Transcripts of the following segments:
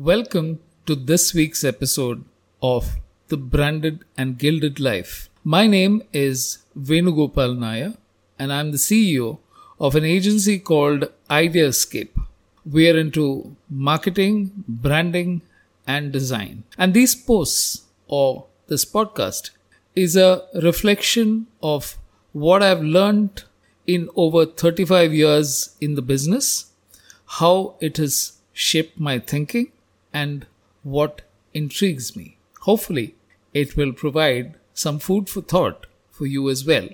Welcome to this week's episode of The Branded and Gilded Life. My name is Venugopal Nair, and I'm the CEO of an agency called Ideascape. We are into marketing, branding, and design. And these posts or this podcast is a reflection of what I've learned in over 35 years in the business, how it has shaped my thinking, and what intrigues me. Hopefully, it will provide some food for thought for you as well.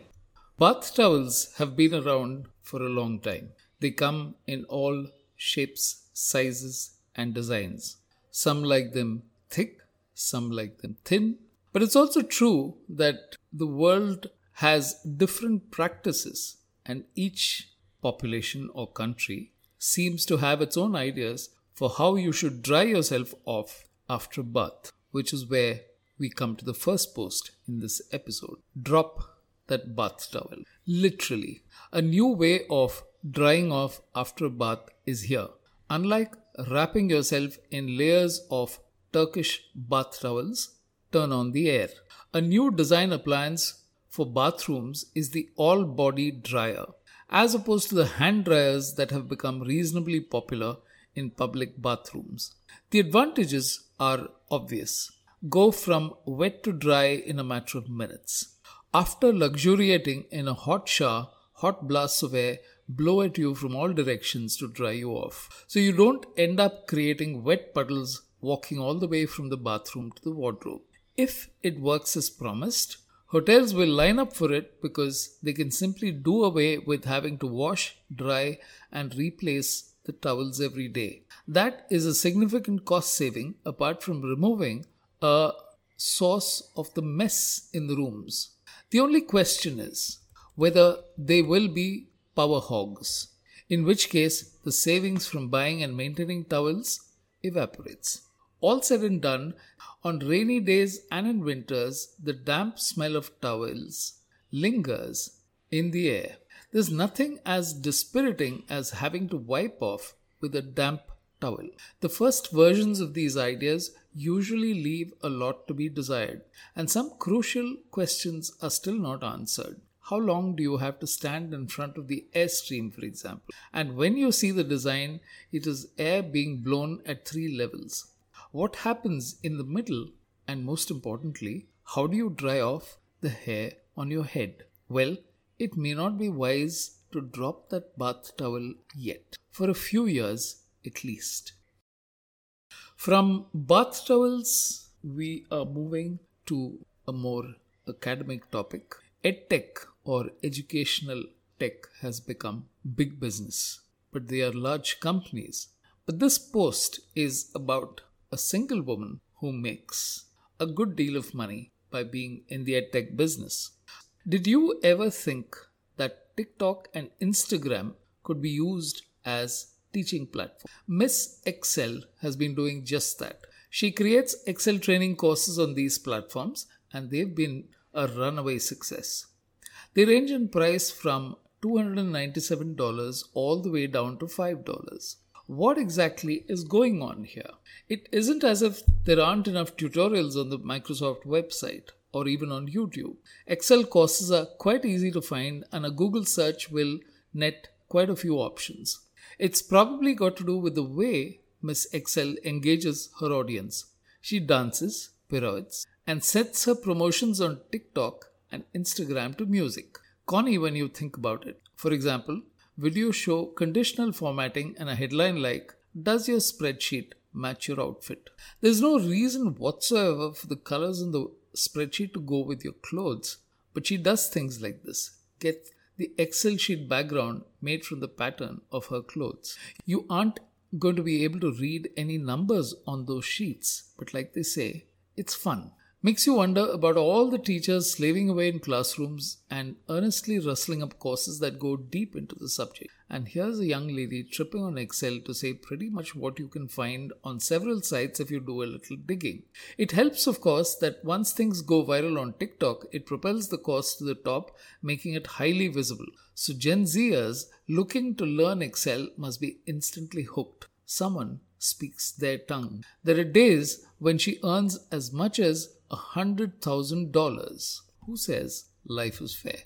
Bath towels have been around for a long time. They come in all shapes, sizes, and designs. Some like them thick, some like them thin. But it's also true that the world has different practices, and each population or country seems to have its own ideas for how you should dry yourself off after bath, which is where we come to the first post in this episode. Drop that bath towel. Literally, a new way of drying off after a bath is here. Unlike wrapping yourself in layers of Turkish bath towels, turn on the air. A new design appliance for bathrooms is the all body dryer, as opposed to the hand dryers that have become reasonably popular in public bathrooms. The advantages are obvious. Go from wet to dry in a matter of minutes. After luxuriating in a hot shower, hot blasts of air blow at you from all directions to dry you off. So you don't end up creating wet puddles walking all the way from the bathroom to the wardrobe. If it works as promised, hotels will line up for it because they can simply do away with having to wash, dry, and replace the towels every day. That is a significant cost saving apart from removing a source of the mess in the rooms. The only question is whether they will be power hogs, in which case the savings from buying and maintaining towels evaporates. All said and done, on rainy days and in winters, the damp smell of towels lingers in the air. There's nothing as dispiriting as having to wipe off with a damp towel. The first versions of these ideas usually leave a lot to be desired, and some crucial questions are still not answered. How long do you have to stand in front of the airstream, for example? And when you see the design, it is air being blown at three levels. What happens in the middle? And most importantly, how do you dry off the hair on your head? Well, it may not be wise to drop that bath towel yet, for a few years at least. From bath towels, we are moving to a more academic topic. EdTech or educational tech has become big business, but they are large companies. But this post is about a single woman who makes a good deal of money by being in the EdTech business. Did you ever think that TikTok and Instagram could be used as teaching platform? Miss Excel has been doing just that. She creates Excel training courses on these platforms and they've been a runaway success. They range in price from $297 all the way down to $5. What exactly is going on here? It isn't as if there aren't enough tutorials on the Microsoft website or even on YouTube. Excel courses are quite easy to find, and a Google search will net quite a few options. It's probably got to do with the way Miss Excel engages her audience. She dances, pirouettes, and sets her promotions on TikTok and Instagram to music. Connie, when you think about it. For example, video show conditional formatting and a headline like, Does your spreadsheet match your outfit? There's no reason whatsoever for the colors in the spreadsheet to go with your clothes, but she does things like this. Get the Excel sheet background made from the pattern of her clothes. You aren't going to be able to read any numbers on those sheets, but like they say, it's fun. Makes you wonder about all the teachers slaving away in classrooms and earnestly rustling up courses that go deep into the subject. And here's a young lady tripping on Excel to say pretty much what you can find on several sites if you do a little digging. It helps, of course, that once things go viral on TikTok, it propels the course to the top, making it highly visible. So Gen Zers looking to learn Excel must be instantly hooked. Someone speaks their tongue. There are days when she earns as much as $100,000. Who says life is fair?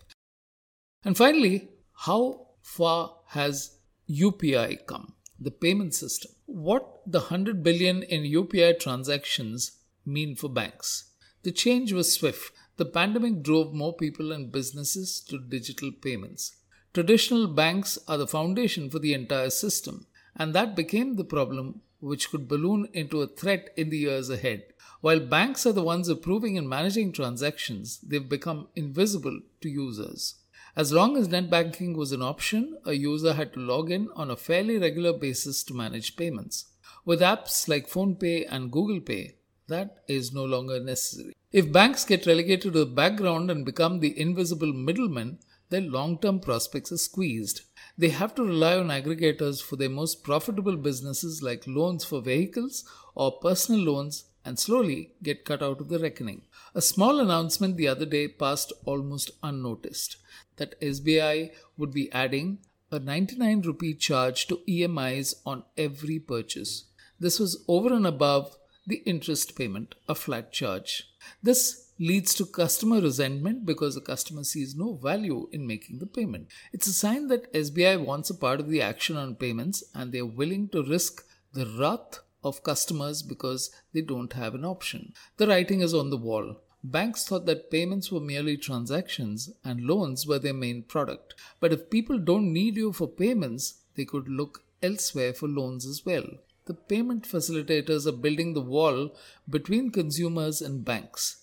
And finally, how far has UPI come? The payment system. What the 100 billion in UPI transactions mean for banks? The change was swift. The pandemic drove more people and businesses to digital payments. Traditional banks are the foundation for the entire system, and that became the problem which could balloon into a threat in the years ahead. While banks are the ones approving and managing transactions, they've become invisible to users. As long as net banking was an option, a user had to log in on a fairly regular basis to manage payments. With apps like PhonePe and Google Pay, that is no longer necessary. If banks get relegated to the background and become the invisible middlemen, their long term prospects are squeezed. They have to rely on aggregators for their most profitable businesses like loans for vehicles or personal loans and slowly get cut out of the reckoning. A small announcement the other day passed almost unnoticed that SBI would be adding a 99 rupee charge to EMIs on every purchase. This was over and above the interest payment, a flat charge. This leads to customer resentment because the customer sees no value in making the payment. It's a sign that SBI wants a part of the action on payments and they're willing to risk the wrath of customers because they don't have an option. The writing is on the wall. Banks thought that payments were merely transactions and loans were their main product. But if people don't need you for payments, they could look elsewhere for loans as well. The payment facilitators are building the wall between consumers and banks.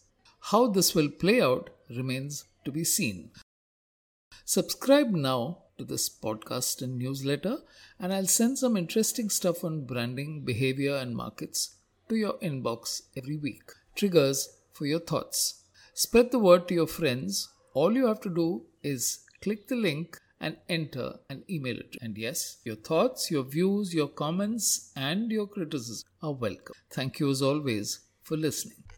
How this will play out remains to be seen. Subscribe now to this podcast and newsletter, and I'll send some interesting stuff on branding, behavior, and markets to your inbox every week. Triggers for your thoughts. Spread the word to your friends. All you have to do is click the link and enter an email address. And yes, your thoughts, your views, your comments, and your criticism are welcome. Thank you as always for listening.